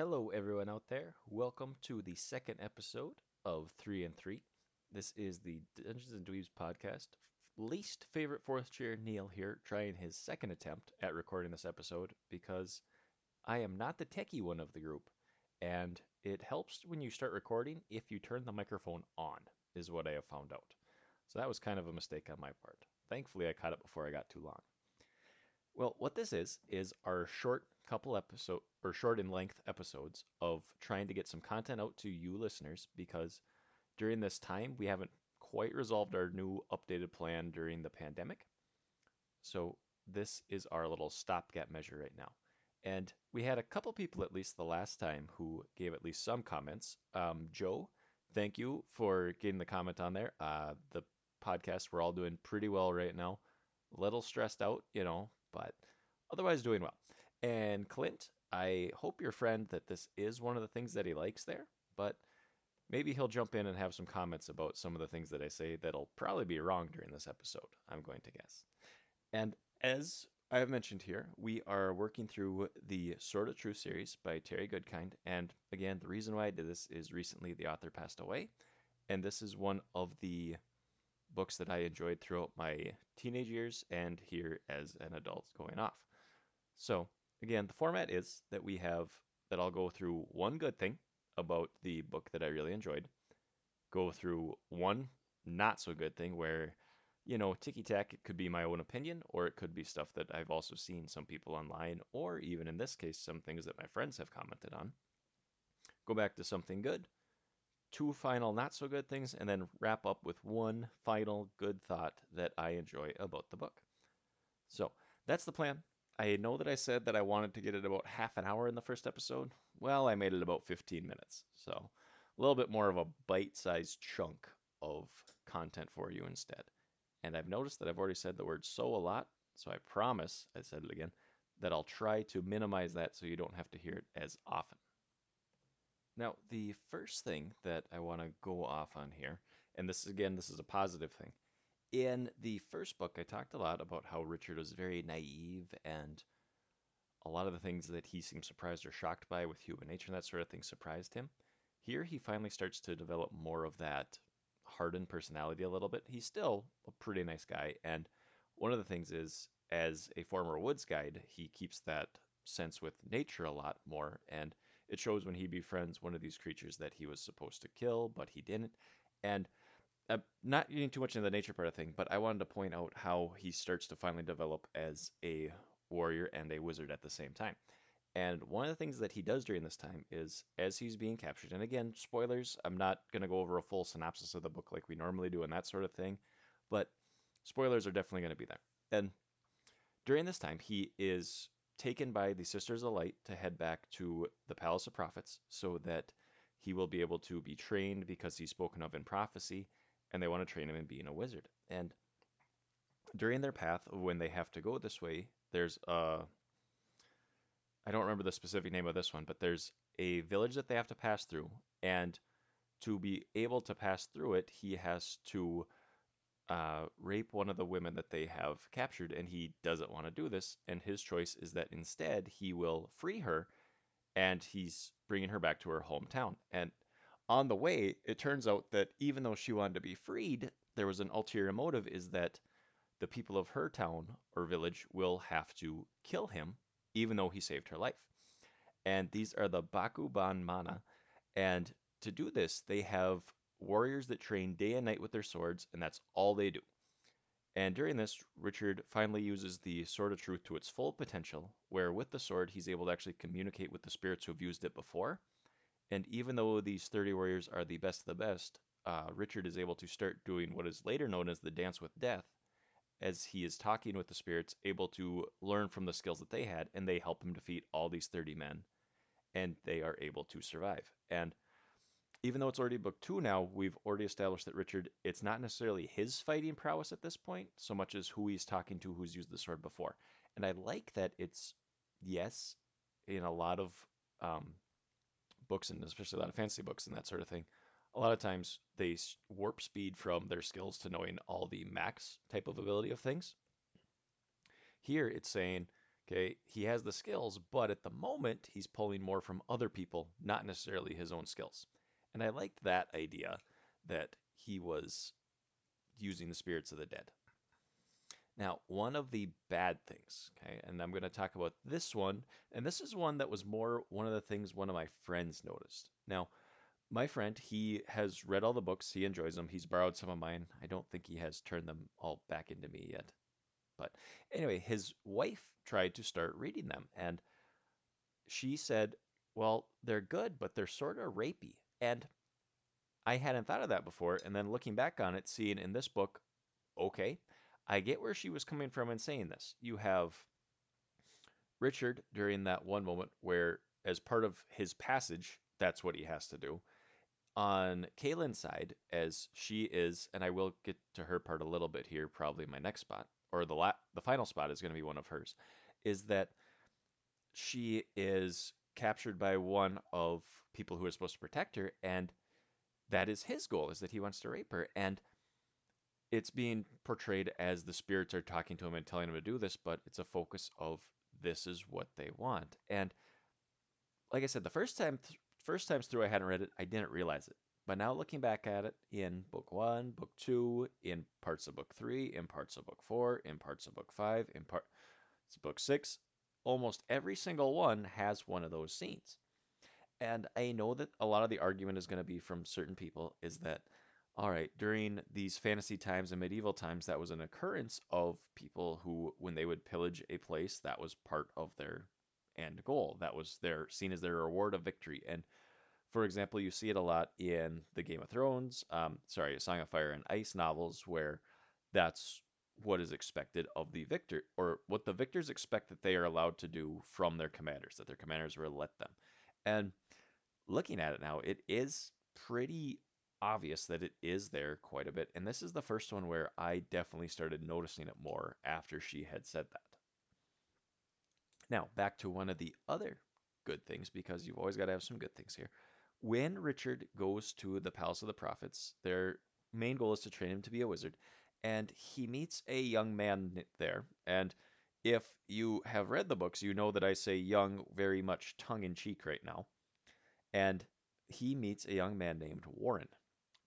Hello, everyone out there. Welcome to the second episode of Three and Three. This is the Dungeons and Dweebs podcast. Least favorite fourth chair Neil here, trying his second attempt at recording this episode because I am not the techie one of the group, and it helps when you start recording if you turn the microphone on, is what I have found out. So that was kind of a mistake on my part. Thankfully, I caught it before I got too long. Well, what this is is our short couple episode or short in length episodes of trying to get some content out to you listeners because during this time we haven't quite resolved our new updated plan during the pandemic. So this is our little stopgap measure right now. And we had a couple people at least the last time who gave at least some comments. Um, Joe, thank you for getting the comment on there. Uh, the podcast we're all doing pretty well right now. A little stressed out, you know, otherwise doing well. And Clint, I hope your friend that this is one of the things that he likes there, but maybe he'll jump in and have some comments about some of the things that I say that'll probably be wrong during this episode, I'm going to guess. And as I have mentioned here, we are working through the Sword of Truth series by Terry Goodkind. And again, the reason why I did this is recently the author passed away. And this is one of the books that I enjoyed throughout my teenage years and here as an adult going off. So, again, the format is that we have that I'll go through one good thing about the book that I really enjoyed, go through one not so good thing where, you know, ticky tack, it could be my own opinion, or it could be stuff that I've also seen some people online, or even in this case, some things that my friends have commented on. Go back to something good, two final not so good things, and then wrap up with one final good thought that I enjoy about the book. So that's the plan. I know that I said that I wanted to get it about half an hour in the first episode. Well, I made it about 15 minutes. So a little bit more of a bite sized chunk of content for you instead. And I've noticed that I've already said the word so a lot. So I promise, I said it again, that I'll try to minimize that so you don't have to hear it as often. Now, the first thing that I want to go off on here, and this is again, this is a positive thing. In the first book, I talked a lot about how Richard was very naive and a lot of the things that he seemed surprised or shocked by with human nature and that sort of thing surprised him. Here, he finally starts to develop more of that hardened personality a little bit. He's still a pretty nice guy, and one of the things is, as a former woods guide, he keeps that sense with nature a lot more, and it shows when he befriends one of these creatures that he was supposed to kill, but he didn't. And uh, not getting too much into the nature part of thing, but I wanted to point out how he starts to finally develop as a warrior and a wizard at the same time. And one of the things that he does during this time is, as he's being captured, and again, spoilers, I'm not going to go over a full synopsis of the book like we normally do and that sort of thing, but spoilers are definitely going to be there. And during this time, he is taken by the Sisters of Light to head back to the Palace of Prophets so that he will be able to be trained because he's spoken of in prophecy, and they want to train him in being a wizard. And during their path, when they have to go this way, there's a I don't remember the specific name of this one, but there's a village that they have to pass through, and to be able to pass through it, he has to uh, rape one of the women that they have captured, and he doesn't want to do this. And his choice is that instead he will free her, and he's bringing her back to her hometown. And on the way, it turns out that even though she wanted to be freed, there was an ulterior motive is that the people of her town or village will have to kill him, even though he saved her life. And these are the Baka Ban Mana. And to do this, they have warriors that train day and night with their swords, and that's all they do. And during this, Richard finally uses the Sword of Truth to its full potential, where with the sword, he's able to actually communicate with the spirits who have used it before. And even though these 30 warriors are the best of the best, uh, Richard is able to start doing what is later known as the Dance with Death, as he is talking with the spirits, able to learn from the skills that they had, and they help him defeat all these 30 men, and they are able to survive. And even though it's already book two now, we've already established that Richard, it's not necessarily his fighting prowess at this point, so much as who he's talking to who's used the sword before. And I like that it's, yes, in a lot of um, books, and especially a lot of fantasy books and that sort of thing, a lot of times they warp speed from their skills to knowing all the max type of ability of things. Here it's saying, Okay, he has the skills, but at the moment he's pulling more from other people, not necessarily his own skills. And I liked that idea that he was using the spirits of the dead. Now, one of the bad things, okay, and I'm going to talk about this one, and this is one that was more one of the things one of my friends noticed. Now, my friend, he has read all the books, he enjoys them, he's borrowed some of mine. I don't think he has turned them all back into me yet. But anyway, his wife tried to start reading them, and she said, Well, they're good, but they're sort of rapey. And I hadn't thought of that before. And then looking back on it, seeing in this book, okay, I get where she was coming from in saying this. You have Richard during that one moment where, as part of his passage, that's what he has to do. On Kahlan's side, as she is, and I will get to her part a little bit here, probably my next spot, or the la- the final spot is going to be one of hers, is that she is captured by one of people who are supposed to protect her, and that is his goal, is that he wants to rape her, and it's being portrayed as the spirits are talking to him and telling him to do this, but it's a focus of this is what they want. And like I said, the first time, th- first times through, I hadn't read it, I didn't realize it. But now looking back at it in book one, book two, in parts of book three, in parts of book four, in parts of book five, in parts of book six, almost every single one has one of those scenes. And I know that a lot of the argument is going to be from certain people is that, all right, during these fantasy times and medieval times, that was an occurrence of people who, when they would pillage a place, that was part of their end goal. That was their seen as their reward of victory. And for example, you see it a lot in the Game of Thrones, um, sorry, Song of Fire and Ice novels, where that's what is expected of the victor, or what the victors expect that they are allowed to do from their commanders, that their commanders will let them. And looking at it now, it is pretty obvious that it is there quite a bit. And this is the first one where I definitely started noticing it more after she had said that. Now, back to one of the other good things, because you've always got to have some good things here. When Richard goes to the Palace of the Prophets, their main goal is to train him to be a wizard, and he meets a young man there. And if you have read the books, you know that I say young very much tongue in cheek right now. And he meets a young man named Warren.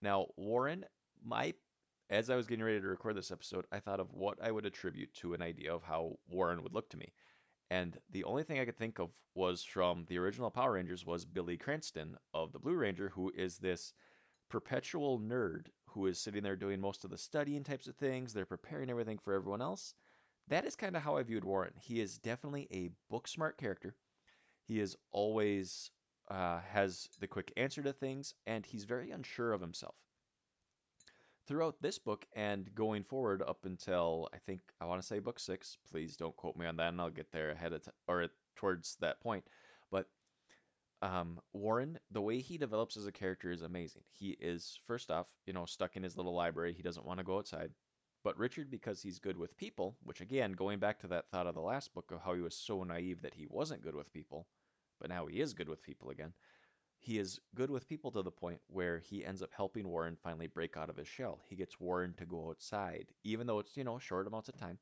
Now, Warren, my as I was getting ready to record this episode, I thought of what I would attribute to an idea of how Warren would look to me. And the only thing I could think of was from the original Power Rangers was Billy Cranston of the Blue Ranger, who is this perpetual nerd who is sitting there doing most of the studying types of things. They're preparing everything for everyone else. That is kind of how I viewed Warren. He is definitely a book smart character. He is always uh, has the quick answer to things, and he's very unsure of himself throughout this book and going forward up until I think I want to say book six. Please don't quote me on that, and I'll get there ahead of t- or towards that point. But um, Warren, the way he develops as a character is amazing. He is first off, you know, stuck in his little library. He doesn't want to go outside. But Richard, because he's good with people, which again, going back to that thought of the last book of how he was so naive that he wasn't good with people, but now he is good with people again he is good with people to the point where he ends up helping Warren finally break out of his shell. He gets Warren to go outside, even though it's, you know, short amounts of time,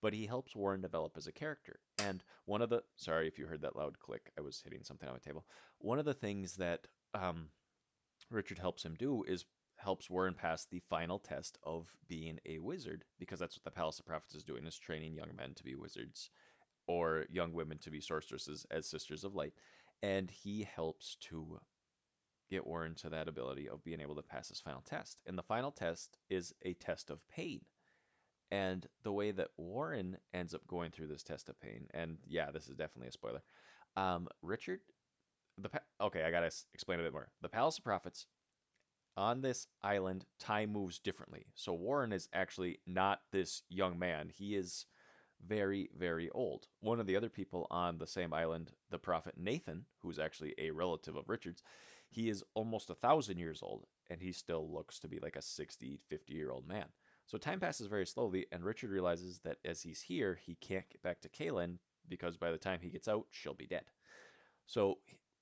but he helps Warren develop as a character. And one of the, sorry if you heard that loud click, I was hitting something on my table. One of the things that um, Richard helps him do is helps Warren pass the final test of being a wizard, because that's what the Palace of Prophets is doing, is training young men to be wizards or young women to be sorceresses as sisters of light and he helps to get Warren to that ability of being able to pass his final test. And the final test is a test of pain. And the way that Warren ends up going through this test of pain, and yeah, this is definitely a spoiler. Um, Richard, the pa- okay, I gotta explain a bit more. The Palace of Prophets on this island, time moves differently. So Warren is actually not this young man. He is very, very old. One of the other people on the same island, the prophet Nathan, who's actually a relative of Richard's, he is almost a thousand years old, and he still looks to be like a 60, 50 year old man. So time passes very slowly, and Richard realizes that as he's here, he can't get back to Kahlan because by the time he gets out, she'll be dead. So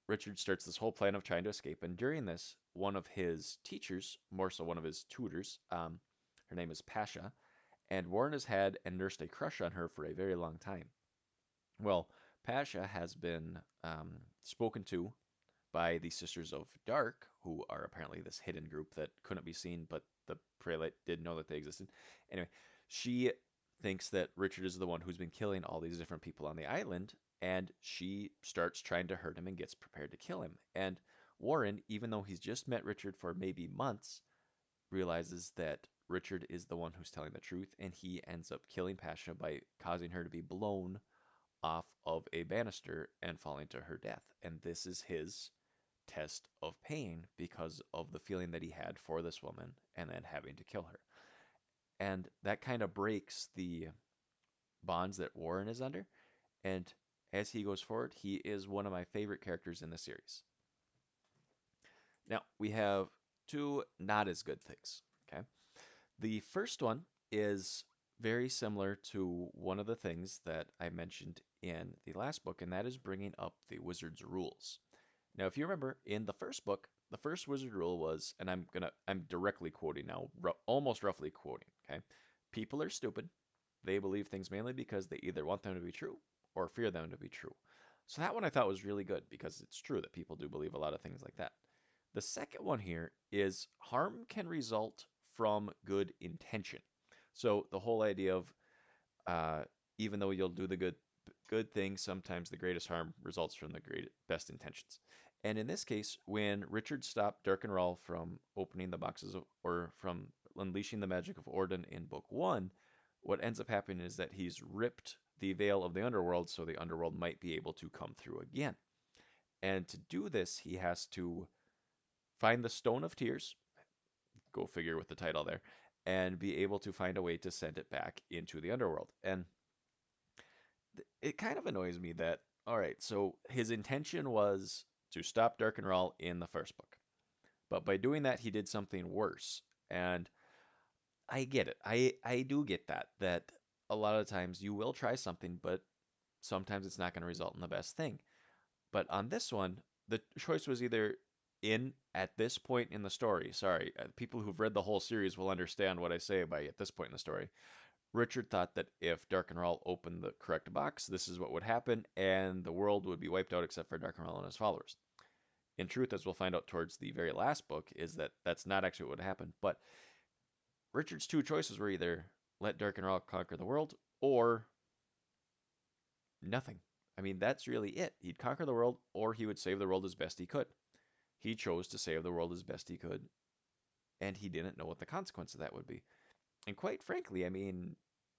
Richard starts this whole plan of trying to escape, and during this, one of his teachers, more so one of his tutors, um, her name is Pasha, and Warren has had and nursed a crush on her for a very long time. Well, Pasha has been um, spoken to by the Sisters of Dark, who are apparently this hidden group that couldn't be seen, but the prelate did know that they existed. Anyway, she thinks that Richard is the one who's been killing all these different people on the island, and she starts trying to hurt him and gets prepared to kill him. And Warren, even though he's just met Richard for maybe months, realizes that Richard is the one who's telling the truth, and he ends up killing Pasha by causing her to be blown off of a banister and falling to her death. And this is his test of pain because of the feeling that he had for this woman and then having to kill her. And that kind of breaks the bonds that Warren is under. And as he goes forward, he is one of my favorite characters in the series. Now, we have two not as good things. Okay. The first one is very similar to one of the things that I mentioned in the last book, and that is bringing up the wizard's rules. Now, if you remember in the first book, the first wizard rule was, and I'm gonna, I'm directly quoting now, almost roughly quoting. Okay, people are stupid. They believe things mainly because they either want them to be true or fear them to be true. So that one I thought was really good because it's true that people do believe a lot of things like that. The second one here is harm can result from good intention. So the whole idea of uh, even though you'll do the good good thing, sometimes the greatest harm results from the great best intentions. And in this case, when Richard stopped Darken Rahl from opening the boxes of, or from unleashing the magic of Orden in book one, what ends up happening is that he's ripped the veil of the underworld so the underworld might be able to come through again. And to do this, he has to find the Stone of Tears, go figure with the title there, and be able to find a way to send it back into the underworld. And it kind of annoys me that, all right, so his intention was to stop Darken Rahl in the first book. But by doing that, he did something worse. And I get it. I, I do get that, that a lot of times you will try something, but sometimes it's not going to result in the best thing. But on this one, the choice was either in at this point in the story. Sorry, uh, people who've read the whole series will understand what I say by at this point in the story. Richard thought that if Darken Rahl opened the correct box, this is what would happen, and the world would be wiped out except for Darken Rahl and his followers. In truth, as we'll find out towards the very last book, is that that's not actually what would happen. But Richard's two choices were either let Darkenrall conquer the world or nothing. I mean, that's really it. He'd conquer the world or he would save the world as best he could. He chose to save the world as best he could, and he didn't know what the consequence of that would be. And quite frankly, I mean,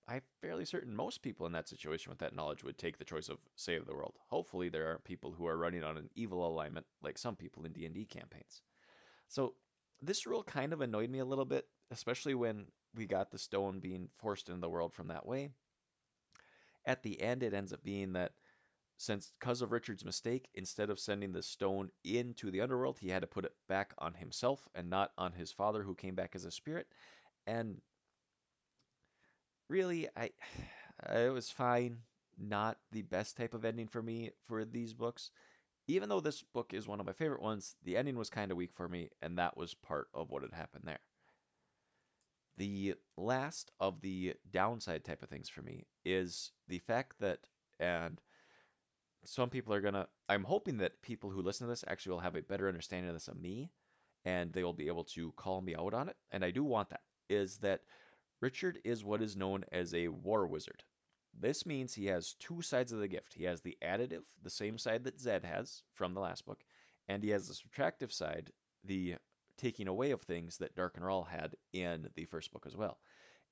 I'm fairly certain most people in that situation with that knowledge would take the choice of save the world. Hopefully, there aren't people who are running on an evil alignment like some people in D&D campaigns. So this rule kind of annoyed me a little bit, especially when we got the stone being forced into the world from that way. At the end, it ends up being that since because of Richard's mistake, instead of sending the stone into the underworld, he had to put it back on himself and not on his father who came back as a spirit. And really, I it was fine. Not the best type of ending for me for these books. Even though this book is one of my favorite ones, the ending was kind of weak for me, and that was part of what had happened there. The last of the downside type of things for me is the fact that, and some people are gonna, I'm hoping that people who listen to this actually will have a better understanding of this of me, and they will be able to call me out on it, and I do want that, is that Richard is what is known as a war wizard. This means he has two sides of the gift. He has the additive, the same side that Zedd has from the last book, and he has the subtractive side, the taking away of things that Dark and Darken Rahl had in the first book as well.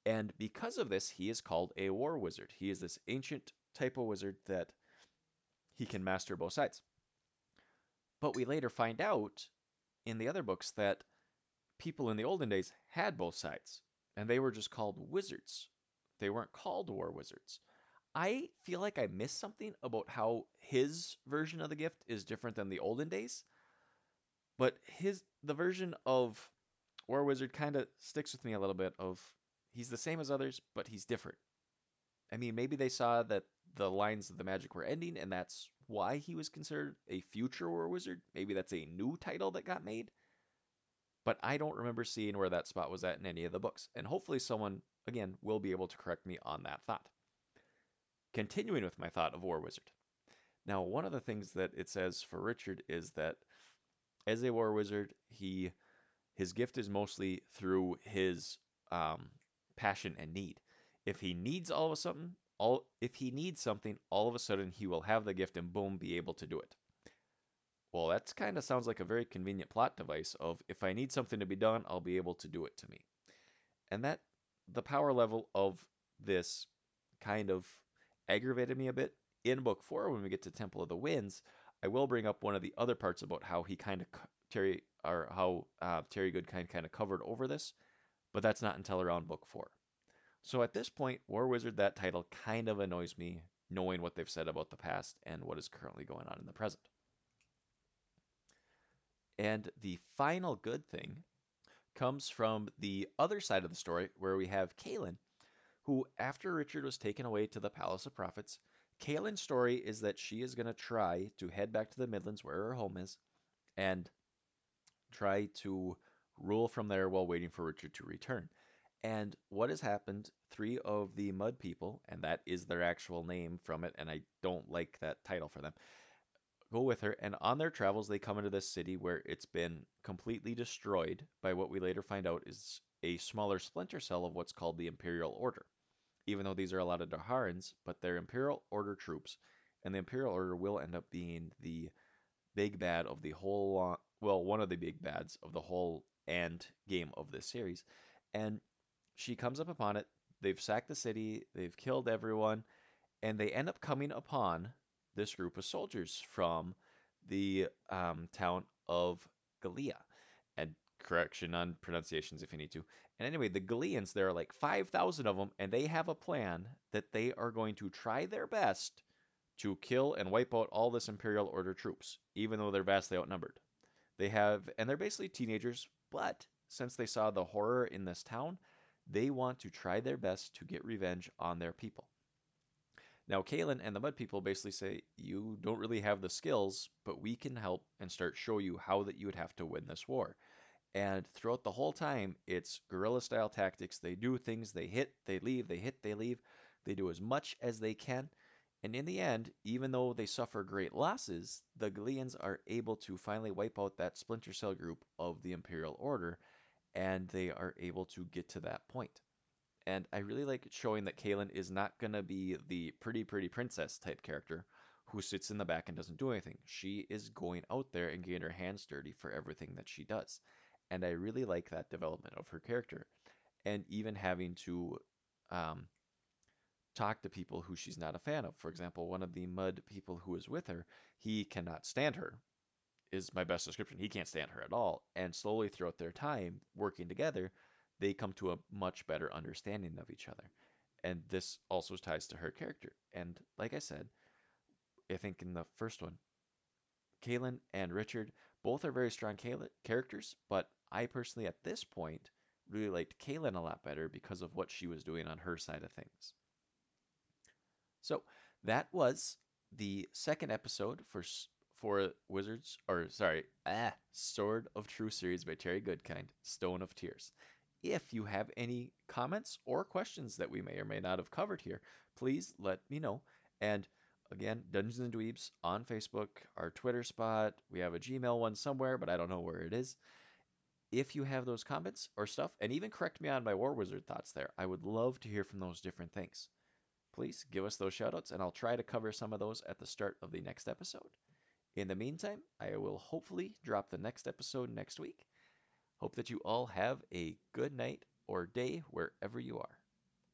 And because of this, he is called a war wizard. He is this ancient type of wizard that he can master both sides. But we later find out in the other books that people in the olden days had both sides and they were just called wizards. They weren't called war wizards. I feel like I missed something about how his version of the gift is different than the olden days. But his the version of War Wizard kind of sticks with me a little bit of he's the same as others, but he's different. I mean, maybe they saw that the lines of the magic were ending and that's why he was considered a future War Wizard. Maybe that's a new title that got made but I don't remember seeing where that spot was at in any of the books. And hopefully someone, again, will be able to correct me on that thought. continuing with my thought of War Wizard. Now, one of the things that it says for Richard is that as a War Wizard, he his gift is mostly through his um, passion and need. If he needs all of a sudden, all if he needs something, all of a sudden he will have the gift and boom, be able to do it. Well, that kind of sounds like a very convenient plot device of if I need something to be done, I'll be able to do it to me. And that the power level of this kind of aggravated me a bit. In book four, when we get to Temple of the Winds, I will bring up one of the other parts about how he kind of Terry or how uh, Terry Goodkind kind of covered over this, but that's not until around book four. So at this point, War Wizard, that title kind of annoys me, knowing what they've said about the past and what is currently going on in the present. And the final good thing comes from the other side of the story, where we have Kahlan, who, after Richard was taken away to the Palace of Prophets, Kahlan's story is that she is going to try to head back to the Midlands, where her home is, and try to rule from there while waiting for Richard to return. And what has happened, three of the Mud People, and that is their actual name from it, and I don't like that title for them, go with her, and on their travels, they come into this city where it's been completely destroyed by what we later find out is a smaller splinter cell of what's called the Imperial Order. Even though these are a lot of D'Harans, but they're Imperial Order troops, and the Imperial Order will end up being the big bad of the whole, well, one of the big bads of the whole end game of this series. And she comes up upon it. They've sacked the city, they've killed everyone, and they end up coming upon this group of soldiers from the um, town of Galea. And correction on pronunciations if you need to. And anyway, the Galeans, there are like 5,000 of them, and they have a plan that they are going to try their best to kill and wipe out all this Imperial Order troops, even though they're vastly outnumbered. They have, and they're basically teenagers, but since they saw the horror in this town, they want to try their best to get revenge on their people. Now, Kahlan and the Mud People basically say, you don't really have the skills, but we can help and start show you how that you would have to win this war. And throughout the whole time, it's guerrilla style tactics. They do things, they hit, they leave, they hit, they leave. They do as much as they can. And in the end, even though they suffer great losses, the Galeans are able to finally wipe out that splinter cell group of the Imperial Order, and they are able to get to that point. And I really like showing that Kahlan is not going to be the pretty, pretty princess type character who sits in the back and doesn't do anything. She is going out there and getting her hands dirty for everything that she does. And I really like that development of her character. And even having to um, talk to people who she's not a fan of. For example, one of the mud people who is with her, he cannot stand her, is my best description. He can't stand her at all. And slowly throughout their time working together, they come to a much better understanding of each other. And this also ties to her character. And like I said, I think in the first one, Kahlan and Richard both are very strong characters, but I personally at this point really liked Kahlan a lot better because of what she was doing on her side of things. So that was the second episode for for Wizards, or sorry, ah, Sword of Truth series by Terry Goodkind, Stone of Tears. If you have any comments or questions that we may or may not have covered here, please let me know. And again, Dungeons and Dweebs on Facebook, our Twitter spot. We have a Gmail one somewhere, but I don't know where it is. If you have those comments or stuff, and even correct me on my War Wizard thoughts there, I would love to hear from those different things please give us those shoutouts, and I'll try to cover some of those at the start of the next episode. In the meantime, I will hopefully drop the next episode next week. Hope that you all have a good night or day wherever you are.